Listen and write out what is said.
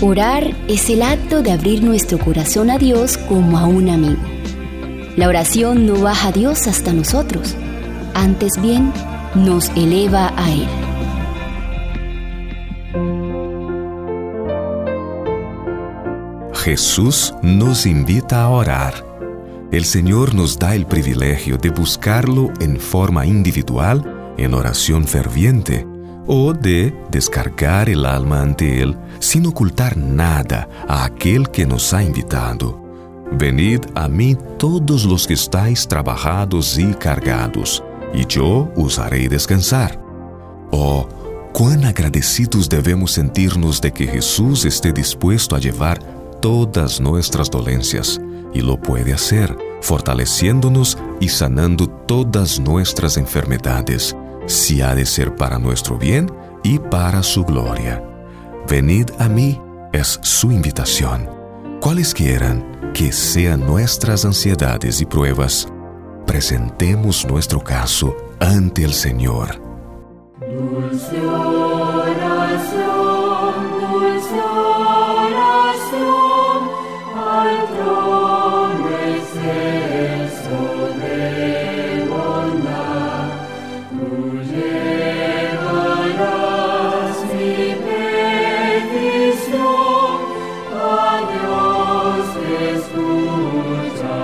Orar es el acto de abrir nuestro corazón a Dios como a un amigo. La oración no baja a Dios hasta nosotros, antes bien nos eleva a Él. Jesús nos invita a orar. El Señor nos da el privilegio de buscarlo en forma individual, en oración ferviente, o de descargar el alma ante Él sin ocultar nada a aquel que nos ha invitado. Venid a mí todos los que estáis trabajados y cargados, y yo os haré descansar. Oh, cuán agradecidos debemos sentirnos de que Jesús esté dispuesto a llevar todas nuestras dolencias, y lo puede hacer, fortaleciéndonos y sanando todas nuestras enfermedades si ha de ser para nuestro bien y para su gloria. Venid a mí es su invitación. Cuales quieran que sean nuestras ansiedades y pruebas, presentemos nuestro caso ante el Señor. Deus, que escuta